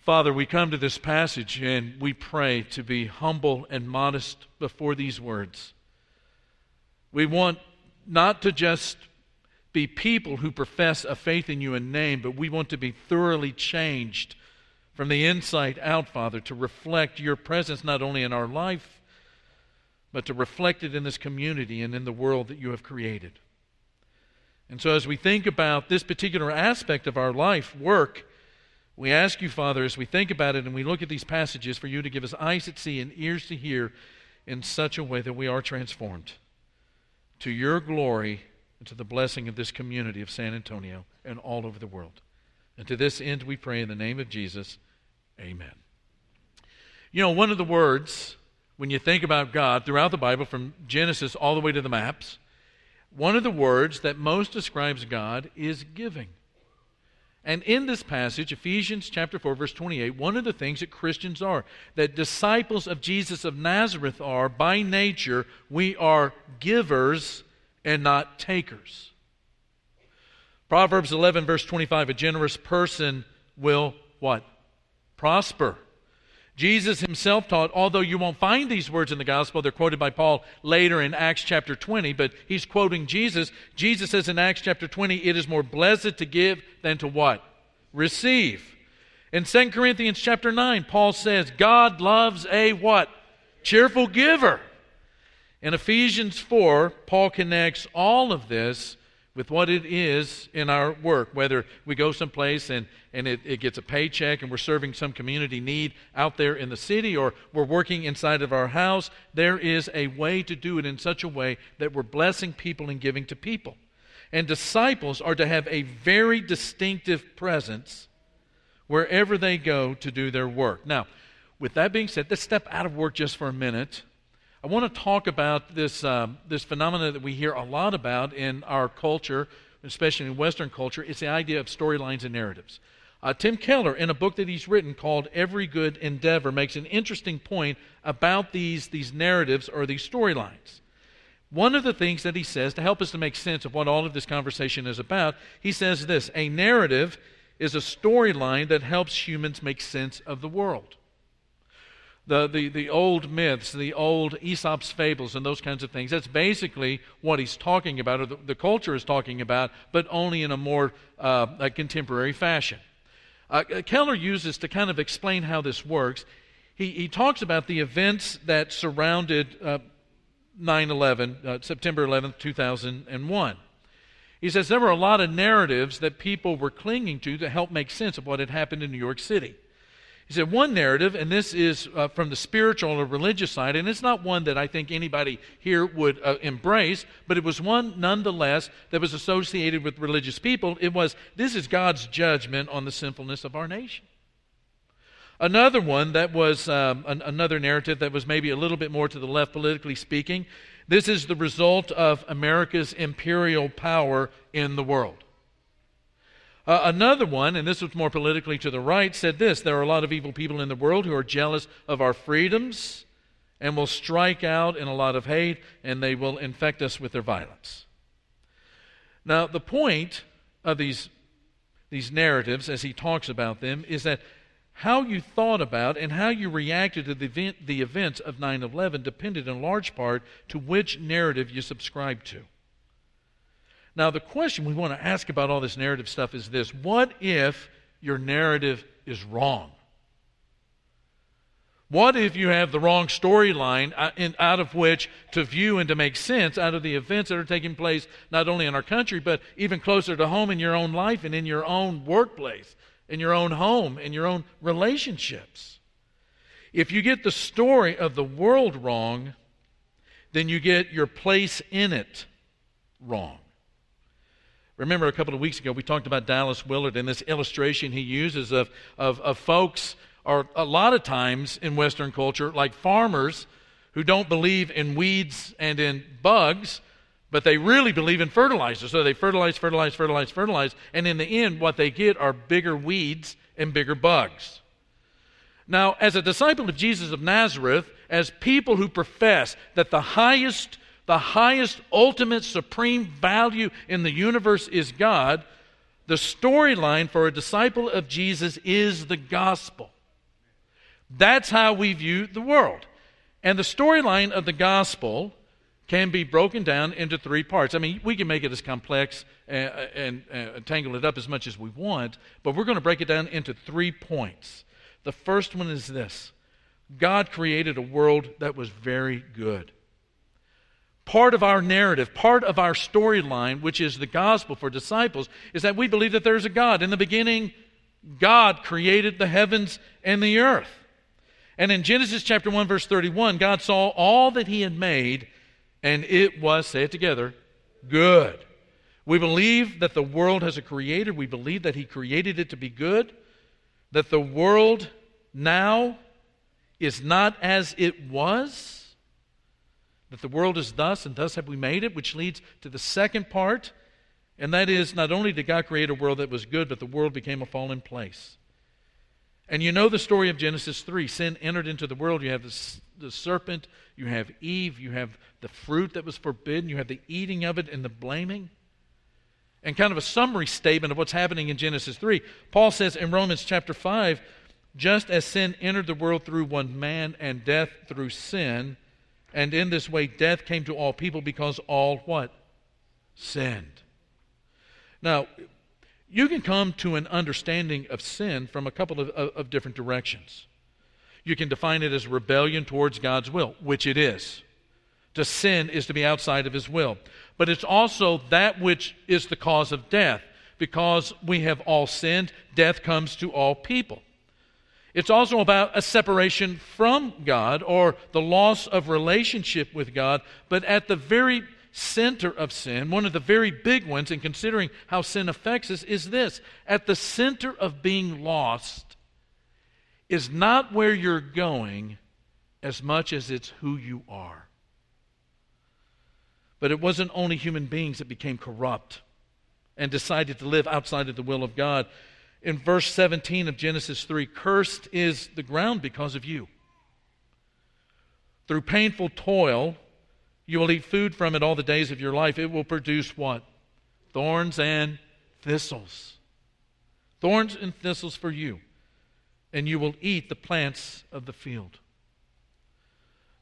Father, we come to this passage and we pray to be humble and modest before these words. We want not to just be people who profess a faith in you in name, but we want to be thoroughly changed from the inside out, Father, to reflect your presence not only in our life, but to reflect it in this community and in the world that you have created. And so, as we think about this particular aspect of our life, work, we ask you, Father, as we think about it and we look at these passages, for you to give us eyes to see and ears to hear in such a way that we are transformed to your glory and to the blessing of this community of San Antonio and all over the world. And to this end, we pray in the name of Jesus. Amen. You know, one of the words, when you think about God throughout the Bible, from Genesis all the way to the maps, one of the words that most describes God is giving. And in this passage, Ephesians chapter 4, verse 28, one of the things that Christians are, that disciples of Jesus of Nazareth are, by nature, we are givers and not takers. Proverbs 11, verse 25, a generous person will what? Prosper. Jesus himself taught, although you won't find these words in the gospel, they're quoted by Paul later in Acts chapter 20, but he's quoting Jesus. Jesus says in Acts chapter 20, it is more blessed to give than to what? Receive. In 2 Corinthians chapter 9, Paul says, God loves a what? Cheerful giver. In Ephesians 4, Paul connects all of this with what it is in our work, whether we go someplace and, and it, it gets a paycheck and we're serving some community need out there in the city or we're working inside of our house, there is a way to do it in such a way that we're blessing people and giving to people. And disciples are to have a very distinctive presence wherever they go to do their work. Now, with that being said, let's step out of work just for a minute I want to talk about this, uh, this phenomenon that we hear a lot about in our culture, especially in Western culture. It's the idea of storylines and narratives. Uh, Tim Keller, in a book that he's written called Every Good Endeavor, makes an interesting point about these, these narratives or these storylines. One of the things that he says, to help us to make sense of what all of this conversation is about, he says this A narrative is a storyline that helps humans make sense of the world the, the, the old myths, the old Aesop's fables, and those kinds of things. That's basically what he's talking about, or the, the culture is talking about, but only in a more uh, a contemporary fashion. Uh, Keller uses to kind of explain how this works. He, he talks about the events that surrounded uh, 9 11, uh, September 11th, 2001. He says there were a lot of narratives that people were clinging to to help make sense of what had happened in New York City. He said one narrative, and this is uh, from the spiritual or religious side, and it's not one that I think anybody here would uh, embrace, but it was one nonetheless that was associated with religious people. It was this is God's judgment on the sinfulness of our nation. Another one that was um, an, another narrative that was maybe a little bit more to the left, politically speaking. This is the result of America's imperial power in the world. Uh, another one, and this was more politically to the right, said this There are a lot of evil people in the world who are jealous of our freedoms and will strike out in a lot of hate, and they will infect us with their violence. Now, the point of these, these narratives, as he talks about them, is that how you thought about and how you reacted to the, event, the events of 9 11 depended in large part to which narrative you subscribed to. Now, the question we want to ask about all this narrative stuff is this What if your narrative is wrong? What if you have the wrong storyline uh, out of which to view and to make sense out of the events that are taking place not only in our country, but even closer to home in your own life and in your own workplace, in your own home, in your own relationships? If you get the story of the world wrong, then you get your place in it wrong. Remember a couple of weeks ago we talked about Dallas Willard and this illustration he uses of, of, of folks are a lot of times in Western culture like farmers who don't believe in weeds and in bugs, but they really believe in fertilizer. So they fertilize, fertilize, fertilize, fertilize, and in the end, what they get are bigger weeds and bigger bugs. Now, as a disciple of Jesus of Nazareth, as people who profess that the highest the highest, ultimate, supreme value in the universe is God, The storyline for a disciple of Jesus is the gospel. That's how we view the world. And the storyline of the gospel can be broken down into three parts. I mean, we can make it as complex uh, uh, and, and, and tangle it up as much as we want, but we're going to break it down into three points. The first one is this God created a world that was very good. Part of our narrative, part of our storyline, which is the gospel for disciples, is that we believe that there's a God. In the beginning, God created the heavens and the earth. And in Genesis chapter 1, verse 31, God saw all that He had made, and it was, say it together, good. We believe that the world has a creator. We believe that He created it to be good. That the world now is not as it was that the world is thus, and thus have we made it, which leads to the second part, and that is not only did God create a world that was good, but the world became a fallen place. And you know the story of Genesis 3. Sin entered into the world. You have the, serpent, you have Eve, you have the fruit that was forbidden, you have the eating of it and the blaming. And kind of a summary statement of what's happening in Genesis 3. Paul says in Romans chapter 5 just as sin entered the world through one man and death through sin, and in this way, death came to all people because all what? Sinned. Now, you can come to an understanding of sin from a couple of, of, of different directions. You can define it as rebellion towards God's will, which it is. To sin is to be outside of His will. But it's also that which is the cause of death. Because we have all sinned, death comes to all people. It's also about a separation from God or the loss of relationship with God. But at the very center of sin, one of the very big ones, in considering how sin affects us, is this at the center of being lost is not where you're going as much as it's who you are. But it wasn't only human beings that became corrupt and decided to live outside of the will of God in verse 17 of Genesis 3 Cursed is the ground because of you. Through painful toil, you will eat food from it all the days of your life. It will produce what? Thorns and thistles. Thorns and thistles for you. And you will eat the plants of the field.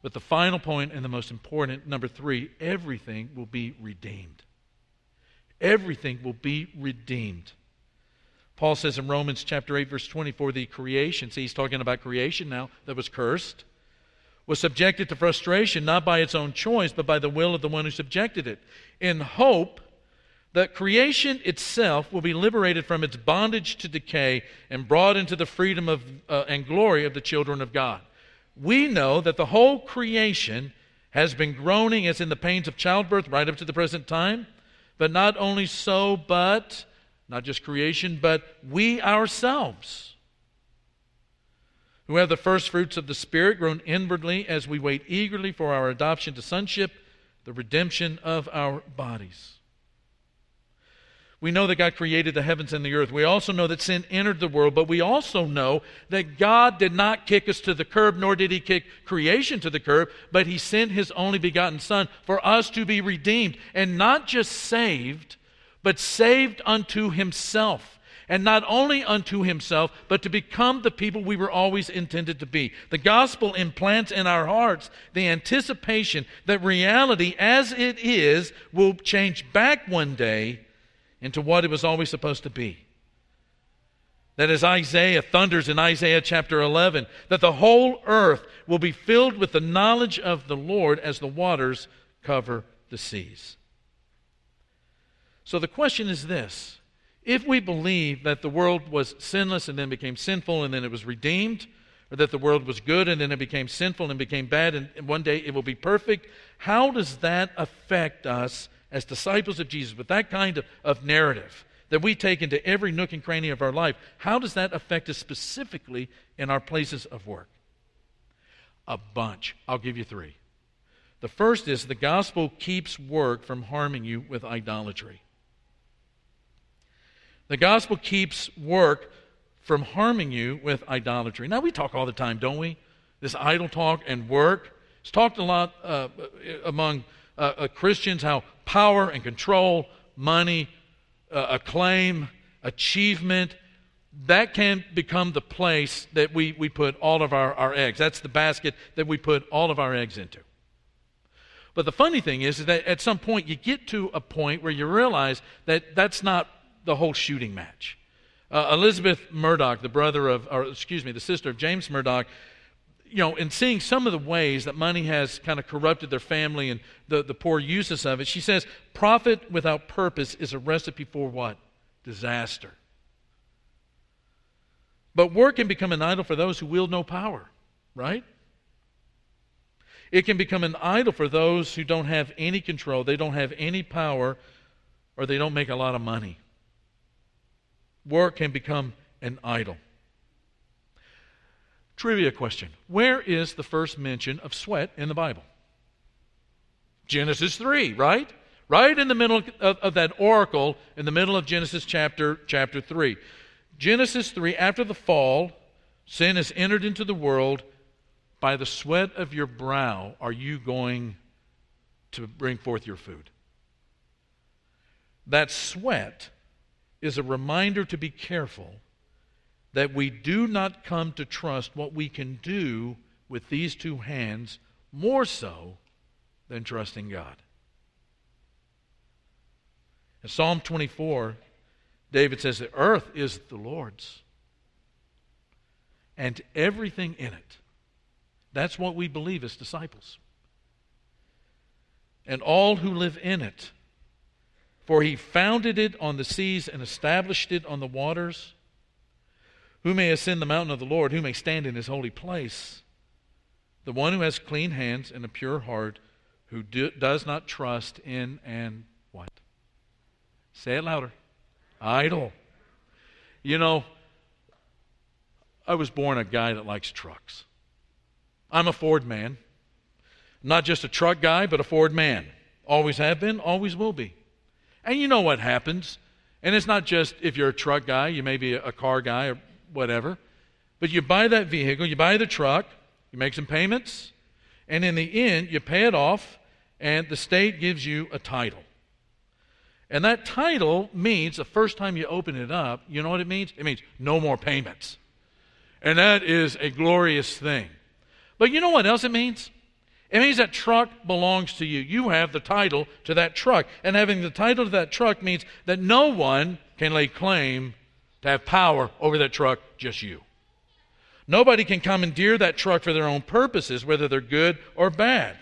But the final point and the most important, number three, everything will be redeemed. Everything will be redeemed. Paul says in Romans chapter 8, verse 24, the creation, see, he's talking about creation now that was cursed, was subjected to frustration not by its own choice, but by the will of the one who subjected it, in hope that creation itself will be liberated from its bondage to decay and brought into the freedom of, uh, and glory of the children of God. We know that the whole creation has been groaning as in the pains of childbirth right up to the present time. But not only so, but not just creation, but we ourselves, who have the first fruits of the Spirit, groan inwardly as we wait eagerly for our adoption to sonship, the redemption of our bodies. We know that God created the heavens and the earth. We also know that sin entered the world, but we also know that God did not kick us to the curb, nor did He kick creation to the curb, but He sent His only begotten Son for us to be redeemed and not just saved, but saved unto himself. And not only unto himself, but to become the people we were always intended to be. The gospel implants in our hearts the anticipation that reality as it is will change back one day into what it was always supposed to be. That as Isaiah thunders in Isaiah chapter 11, that the whole earth will be filled with the knowledge of the Lord as the waters cover the seas. So the question is this if we believe that the world was sinless and then became sinful and then it was redeemed, or that the world was good and then it became sinful and became bad and one day it will be perfect, how does that affect us as disciples of Jesus with that kind of, of narrative that we take into every nook and cranny of our life? How does that affect us specifically in our places of work? A bunch. I'll give you three. The first is the gospel keeps work from harming you with idolatry. The gospel keeps work from harming you with idolatry. Now, we talk all the time, don't we? This idol talk and work. It's talked a lot uh, among uh, uh, Christians how power and control, money, uh, acclaim, achievement, that can become the place that we, we put all of our, our eggs. That's the basket that we put all of our eggs into. But the funny thing is, is that at some point you get to a point where you realize that that's not the whole shooting match. Uh, Elizabeth Murdoch, the brother of, or excuse me, the sister of James Murdoch, you know, in seeing some of the ways that money has kind of corrupted their family and the, the poor uses of it, she says, profit without purpose is a recipe for what? Disaster. But work can become an idol for those who wield no power, right? It can become an idol for those who don't have any control, they don't have any power, or they don't make a lot of money. Work can become an idol. Trivia question Where is the first mention of sweat in the Bible? Genesis 3, right? Right in the middle of, of, that oracle, in the middle of Genesis chapter, chapter 3. Genesis 3, after the fall, sin has entered into the world. By the sweat of your brow are you going to bring forth your food. That sweat is a reminder to be careful that we do not come to trust what we can do with these two hands more so than trusting God. In Psalm 24, David says, The earth is the Lord's and everything in it. That's what we believe as disciples. And all who live in it. For he founded it on the seas and established it on the waters. Who may ascend the mountain of the Lord? Who may stand in his holy place? The one who has clean hands and a pure heart, who do, does not trust in and what? Say it louder. Idol. You know, I was born a guy that likes trucks. I'm a Ford man. Not just a truck guy, but a Ford man. Always have been, always will be. And you know what happens. And it's not just if you're a truck guy, you may be a car guy or whatever. But you buy that vehicle, you buy the truck, you make some payments, and in the end, you pay it off, and the state gives you a title. And that title means the first time you open it up, you know what it means? It means no more payments. And that is a glorious thing. But you know what else it means? It means that truck belongs to you. You have the title to that truck. And having the title to that truck means that no one can lay claim to have power over that truck, just you. Nobody can commandeer that truck for their own purposes, whether they're good or bad.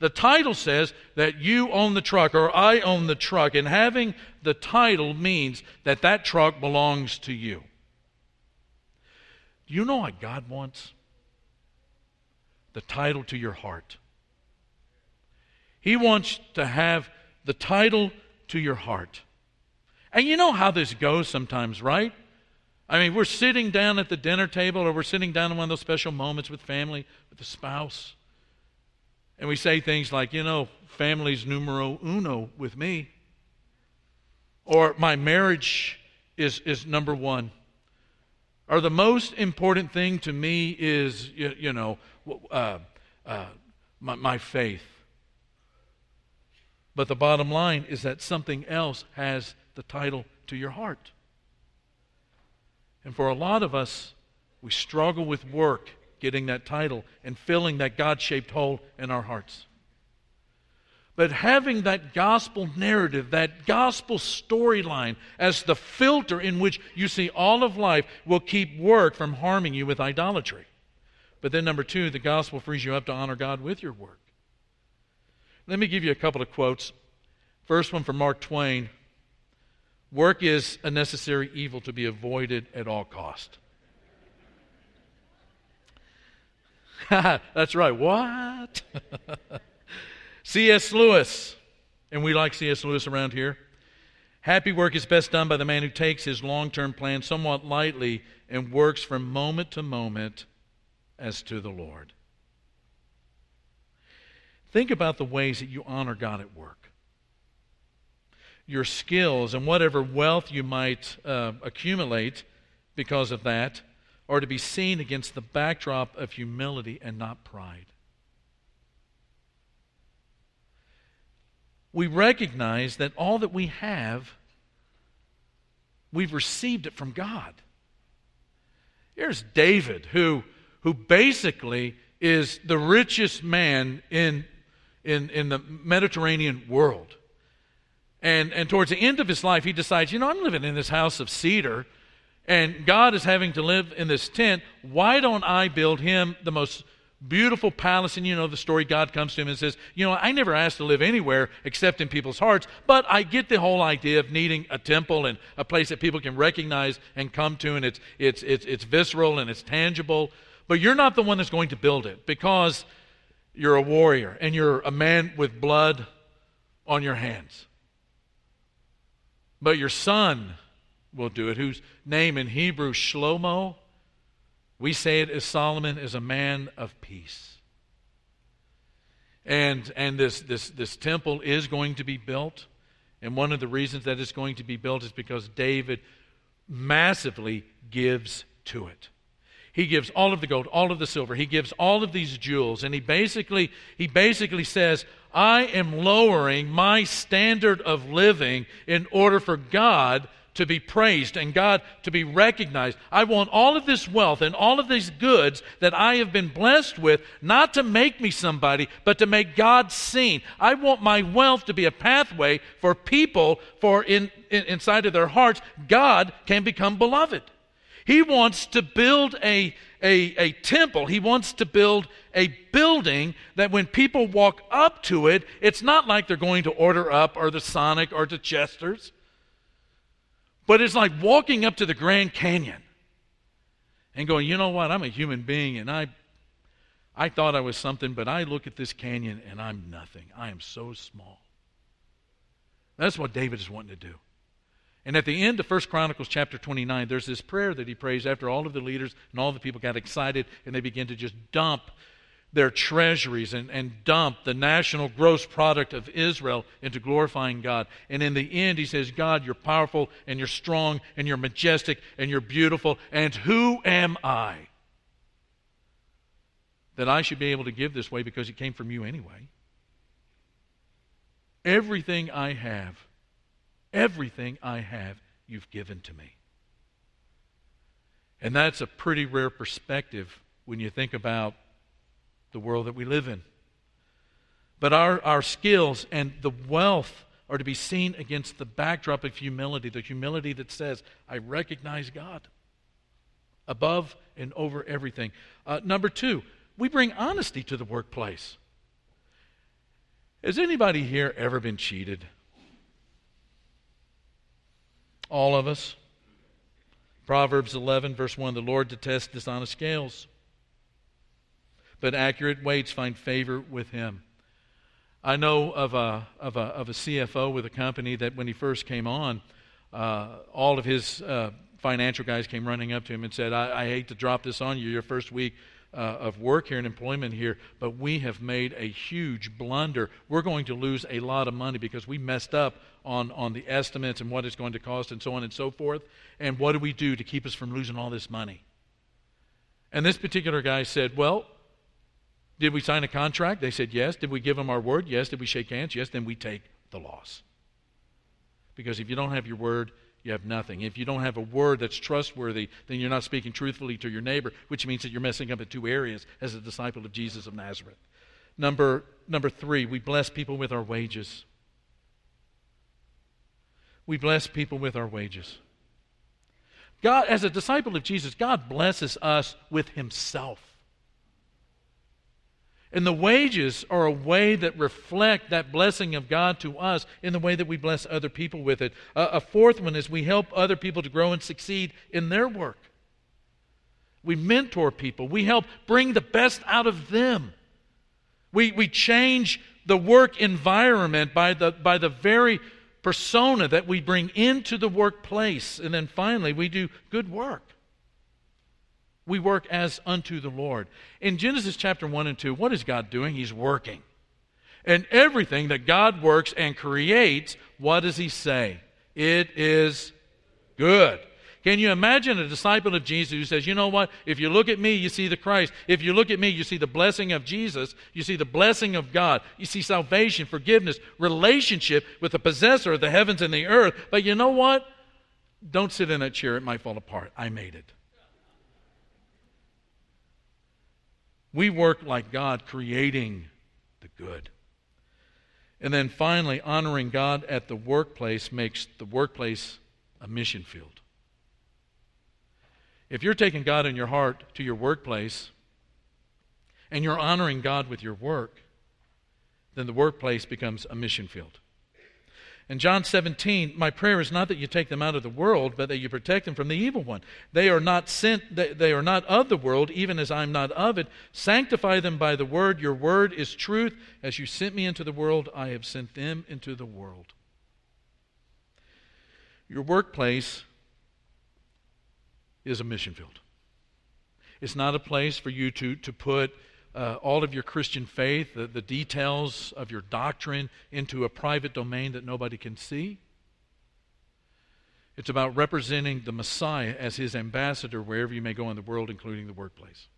The title says that you own the truck or I own the truck, and having the title means that that truck belongs to you. Do you know what God wants? The title to your heart. He wants to have the title to your heart. And you know how this goes sometimes, right? I mean, we're sitting down at the dinner table or we're sitting down in one of those special moments with family, with the spouse. And we say things like, you know, family's numero uno with me. Or my marriage is, is number one. Or the most important thing to me is, you, you know, uh, uh, my, my faith. But the bottom line is that something else has the title to your heart. And for a lot of us, we struggle with work getting that title and filling that God shaped hole in our hearts. But having that gospel narrative, that gospel storyline as the filter in which you see all of life will keep work from harming you with idolatry. But then, number two, the gospel frees you up to honor God with your work. Let me give you a couple of quotes. First one from Mark Twain Work is a necessary evil to be avoided at all cost. That's right. What? C.S. Lewis, and we like C.S. Lewis around here. Happy work is best done by the man who takes his long term plan somewhat lightly and works from moment to moment as to the Lord. Think about the ways that you honor God at work your skills and whatever wealth you might uh, accumulate because of that are to be seen against the backdrop of humility and not pride. We recognize that all that we have we've received it from God. Here's David, who, who basically is the richest man in, in, in the Mediterranean world. And, and towards the end of his life, he decides, you know, I'm living in this house of cedar, and God is having to live in this tent. Why don't I build him the most beautiful palace? And you know the story God comes to him and says, You know, I never asked to live anywhere except in people's hearts, but I get the whole idea of needing a temple and a place that people can recognize and come to, and it's, it's, it's, it's visceral and it's tangible. But you're not the one that's going to build it because you're a warrior and you're a man with blood on your hands. But your son will do it, whose name in Hebrew, Shlomo, we say it as Solomon is a man of peace. And, and this, this, this temple is going to be built. And one of the reasons that it's going to be built is because David massively gives to it. He gives all of the gold, all of the silver. He gives all of these jewels. And he basically, he basically says, I am lowering my standard of living in order for God to be praised and God to be recognized. I want all of this wealth and all of these goods that I have been blessed with not to make me somebody, but to make God seen. I want my wealth to be a pathway for people for in, in inside of their hearts God can become beloved. He wants to build a, a, a temple. He wants to build a building that when people walk up to it, it's not like they're going to order up or the Sonic or the Chester's. But it's like walking up to the Grand Canyon and going, you know what? I'm a human being and I, I thought I was something, but I look at this canyon and I'm nothing. I am so small. That's what David is wanting to do. And at the end of 1 Chronicles chapter 29, there's this prayer that he prays after all of the leaders and all the people got excited and they begin to just dump their treasuries and, and dump the national gross product of Israel into glorifying God. And in the end, he says, God, you're powerful and you're strong and you're majestic and you're beautiful. And who am I that I should be able to give this way because it came from you anyway? Everything I have, everything I have, you've given to me. And that's a pretty rare perspective when you think about the world that we live in. But our, our skills and the wealth are to be seen against the backdrop of humility, the humility that says, I recognize God above and over everything. Uh, number two, we bring honesty to the workplace. Has anybody here ever been cheated? All of us. Proverbs 11, verse 1 The Lord detests dishonest scales but accurate weights find favor with him. I know of a, of a, of a CFO with a company that when he first came on, uh, all of his uh, financial guys came running up to him and said, I, I hate to drop this on you, your first week uh, of work here and employment here, but we have made a huge blunder. We're going to lose a lot of money because we messed up on, on the estimates and what it's going to cost and so on and so forth. And what do we do to keep us from losing all this money? And this particular guy said, Well, did we sign a contract? They said yes. Did we give them our word? Yes. Did we shake hands? Yes. Then we take the loss. Because if you don't have your word, you have nothing. If you don't have a word that's trustworthy, then you're not speaking truthfully to your neighbor, which means that you're messing up in two areas as a disciple of Jesus of Nazareth. Number, number three, we bless people with our wages. We bless people with our wages. God, as a disciple of Jesus, God blesses us with Himself. And the wages are a way that reflect that blessing of God to us in the way that we bless other people with it. Uh, a fourth one is we help other people to grow and succeed in their work. We mentor people, we help bring the best out of them. We, we change the work environment by the, by the very persona that we bring into the workplace. And then finally, we do good work we work as unto the Lord. In Genesis chapter 1 and 2, what is God doing? He's working. And everything that God works and creates, what does He say? It is good. Can you imagine a disciple of Jesus who says, you know what? If you look at me, you see the Christ. If you look at me, you see the blessing of Jesus. You see the blessing of God. You see salvation, forgiveness, relationship with the possessor of the heavens and the earth. But you know what? don't sit in that chair, it might fall apart. I made it. We work like God, creating the good. And then finally, honoring God at the workplace makes the workplace a mission field. If you're taking God in your heart to your workplace and you're honoring God with your work, then the workplace becomes a mission field. In John 17, my prayer is not that you take them out of the world, but that you protect them from the evil one. They are not sent, they are not of the world, even as I'm not of it. Sanctify them by the word. Your word is truth. As you sent me into the world, I have sent them into the world. Your workplace is a mission field. It's not a place for you to, to put uh, all of your Christian faith, the, the details of your doctrine, into a private domain that nobody can see. It's about representing the Messiah as his ambassador wherever you may go in the world, including the workplace.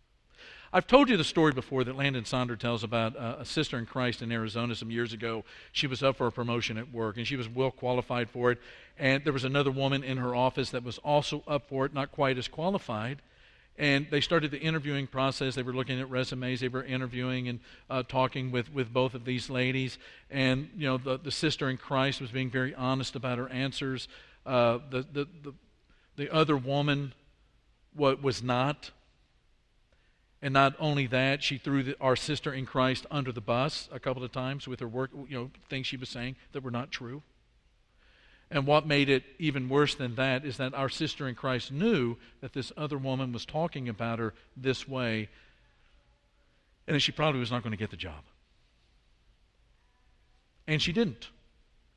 I've told you the story before that Landon Saunders tells about uh, a sister in Christ in Arizona some years ago. She was up for a promotion at work, and she was well qualified for it. And there was another woman in her office that was also up for it, not quite as qualified and they started the interviewing process. They were looking at resumes. They were interviewing and uh, talking with, with both of these ladies. And, you know, the, the sister in Christ was being very honest about her answers. Uh, the, the, the, the other woman what was not. And not only that, she threw the, our sister in Christ under the bus a couple of times with her work, you know, things she was saying that were not true. And what made it even worse than that is that our sister in Christ knew that this other woman was talking about her this way, and that she probably was not going to get the job. And she didn't.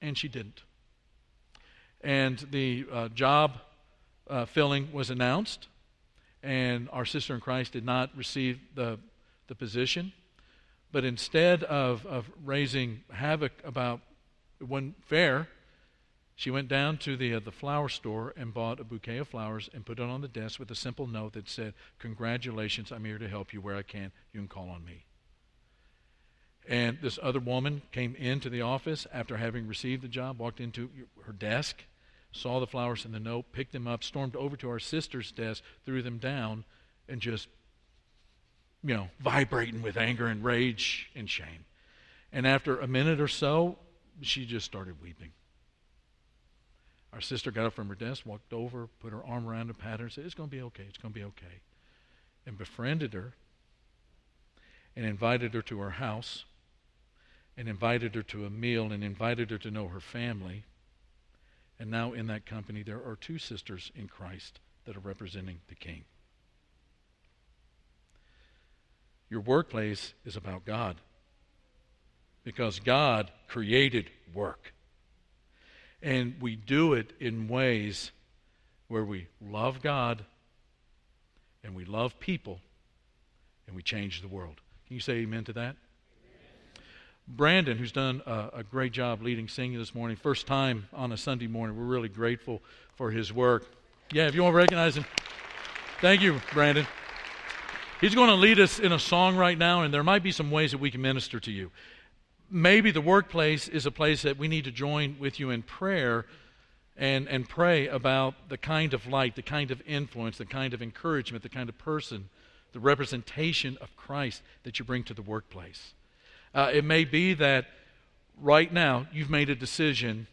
And she didn't. And the uh, job uh, filling was announced, and our sister in Christ did not receive the, the position. But instead of, of raising havoc about it wasn't fair, she went down to the, uh, the flower store and bought a bouquet of flowers and put it on the desk with a simple note that said, Congratulations, I'm here to help you where I can. You can call on me. And this other woman came into the office after having received the job, walked into her desk, saw the flowers in the note, picked them up, stormed over to our sister's desk, threw them down, and just, you know, vibrating with anger and rage and shame. And after a minute or so, she just started weeping. Our sister got up from her desk, walked over, put her arm around her, patted her, and said, It's going to be okay. It's going to be okay. And befriended her and invited her to her house and invited her to a meal and invited her to know her family. And now in that company, there are two sisters in Christ that are representing the King. Your workplace is about God because God created work. And we do it in ways where we love God and we love people and we change the world. Can you say amen to that? Brandon, who's done a, a, great job leading singing this morning, first time on a Sunday morning. We're really grateful for his work. Yeah, if you want to recognize him, thank you, Brandon. He's going to lead us in a song right now, and there might be some ways that we can minister to you maybe the workplace is a place that we need to join with you in prayer and, and pray about the kind of light, the kind of influence, the kind of encouragement, the kind of person, the representation of Christ that you bring to the workplace. Uh, it may be that right now you've made a decision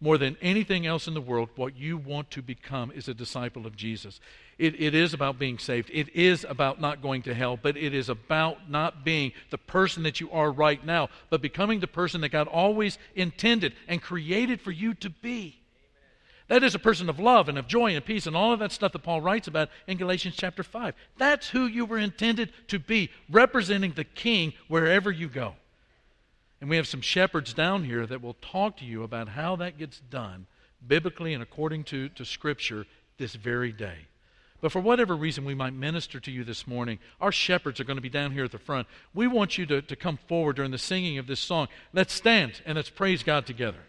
more than anything else in the world, what you want to become is a disciple of Jesus. It, it is about being saved. It is about not going to hell, but it is about not being the person that you are right now, but becoming the person that God always intended and created for you to be. That is a person of love and of joy and peace and all of that stuff that Paul writes about in Galatians chapter 5. That's who you were intended to be, representing the King wherever you go. And we have some shepherds down here that will talk to you about how that gets done biblically and according to, to Scripture this very day. But for whatever reason we might minister to you this morning, our shepherds are going to be down here at the front. We want you to, to come forward during the singing of this song. Let's stand and let's praise God together.